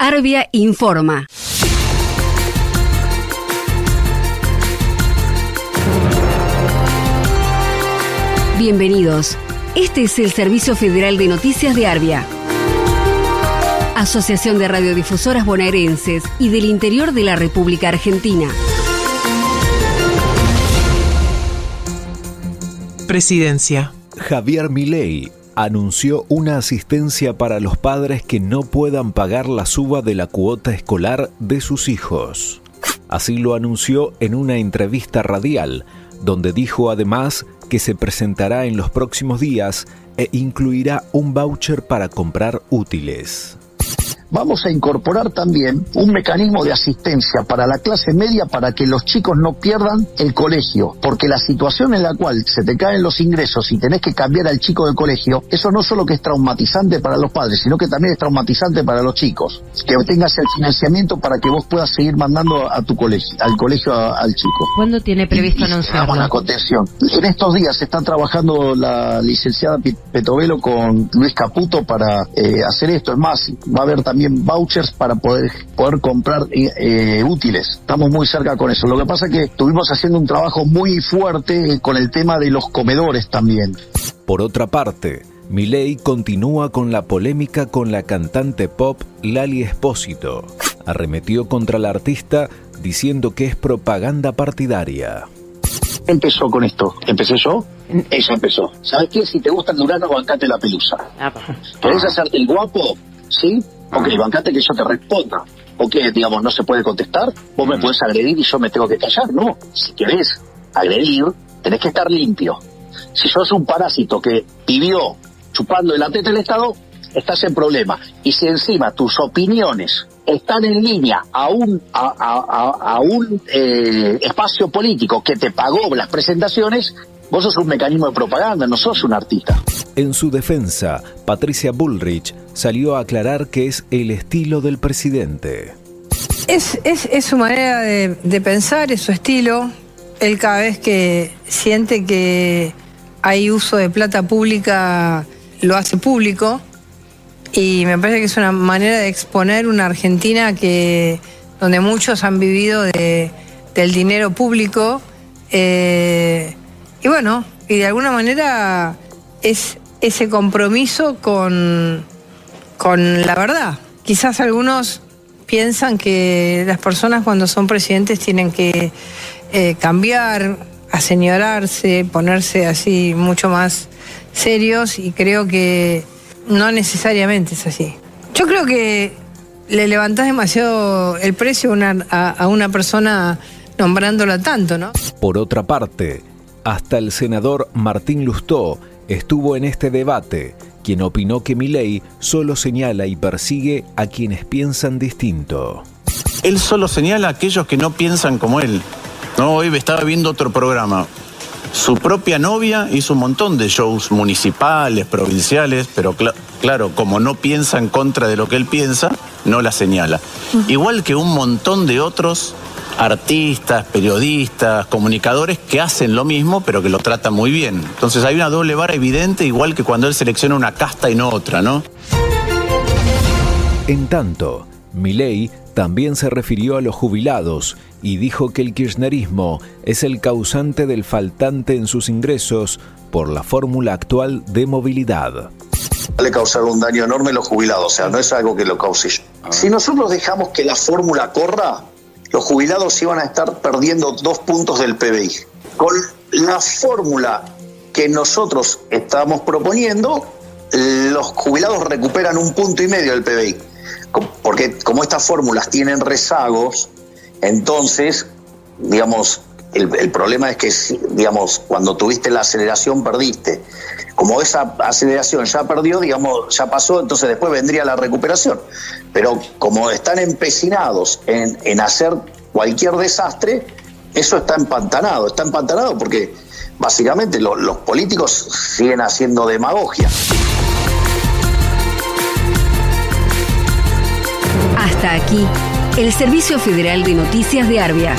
Arbia informa. Bienvenidos. Este es el Servicio Federal de Noticias de Arbia. Asociación de Radiodifusoras Bonaerenses y del Interior de la República Argentina. Presidencia. Javier Milei anunció una asistencia para los padres que no puedan pagar la suba de la cuota escolar de sus hijos. Así lo anunció en una entrevista radial, donde dijo además que se presentará en los próximos días e incluirá un voucher para comprar útiles vamos a incorporar también un mecanismo de asistencia para la clase media para que los chicos no pierdan el colegio, porque la situación en la cual se te caen los ingresos y tenés que cambiar al chico de colegio, eso no solo que es traumatizante para los padres, sino que también es traumatizante para los chicos. Que tengas el financiamiento para que vos puedas seguir mandando a tu colegio, al colegio al chico. ¿Cuándo tiene previsto anunciarlo? la contención. En estos días está trabajando la licenciada Petovelo con Luis Caputo para eh, hacer esto. Es más, va a haber también también vouchers para poder, poder comprar eh, eh, útiles. Estamos muy cerca con eso. Lo que pasa es que estuvimos haciendo un trabajo muy fuerte con el tema de los comedores también. Por otra parte, Milei continúa con la polémica con la cantante pop Lali Espósito. Arremetió contra la artista diciendo que es propaganda partidaria. Empezó con esto. ¿Empecé yo? Ella empezó. ¿Sabes qué? Si te gusta el Durano, bancate la pelusa. ¿Querés hacerte el guapo? ¿Sí? Ok, bancate que yo te responda. O que, digamos, no se puede contestar, vos me puedes agredir y yo me tengo que callar. No, si querés agredir, tenés que estar limpio. Si sos un parásito que vivió chupando el del Estado, estás en problema. Y si encima tus opiniones están en línea a un, a, un eh, espacio político que te pagó las presentaciones, vos sos un mecanismo de propaganda, no sos un artista. En su defensa, Patricia Bullrich salió a aclarar que es el estilo del presidente. Es, su manera de, pensar, es su estilo. Él cada vez que siente que hay uso de plata pública, lo hace público. Y me parece que es una manera de exponer una Argentina que donde muchos han vivido de, del dinero público. Eh, y bueno, y de alguna manera es ese compromiso con, con la verdad. Quizás algunos piensan que las personas cuando son presidentes tienen que eh, cambiar, aseñorarse, ponerse así mucho más serios y creo que no necesariamente es así. Yo creo que le levantás demasiado el precio a una, a una persona nombrándola tanto, ¿no? Por otra parte, hasta el senador Martín Lustó estuvo en este debate, quien opinó que Milei solo señala y persigue a quienes piensan distinto. Él solo señala a aquellos que no piensan como él. No, hoy estaba viendo otro programa. Su propia novia hizo un montón de shows municipales, provinciales, pero claro, como no piensa en contra de lo que él piensa, no la señala. Igual que un montón de otros artistas, periodistas, comunicadores que hacen lo mismo, pero que lo tratan muy bien. Entonces hay una doble vara evidente, igual que cuando él selecciona una casta y no otra, ¿no? En tanto, Milei también se refirió a los jubilados y dijo que el kirchnerismo es el causante del faltante en sus ingresos por la fórmula actual de movilidad. Le causaron un daño enorme a los jubilados, o sea, no es algo que lo cause yo. Si nosotros dejamos que la fórmula corra, los jubilados iban a estar perdiendo dos puntos del PBI. Con la fórmula que nosotros estamos proponiendo, los jubilados recuperan un punto y medio del PBI. Porque como estas fórmulas tienen rezagos, entonces, digamos, El, problema es que, digamos, cuando tuviste la aceleración perdiste. Como esa aceleración ya perdió, digamos, ya pasó, entonces después vendría la recuperación. Pero como están empecinados en, en hacer cualquier desastre, eso está empantanado. Está empantanado porque básicamente los políticos siguen haciendo demagogia. Hasta aquí, el Servicio Federal de Noticias de Arbia.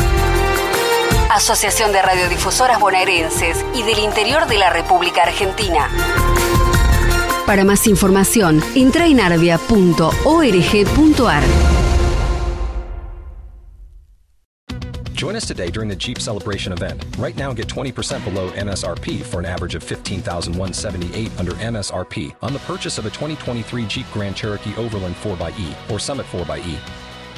Asociación de Radiodifusoras Bonaerenses y del Interior de la República Argentina. Para más información, entra en arbia.org.ar. Join us today during the Jeep Celebration event. Right now, get 20% below MSRP for an average of 15178 under MSRP on the purchase of a 2023 Jeep Grand Cherokee Overland 4xE or Summit 4xE.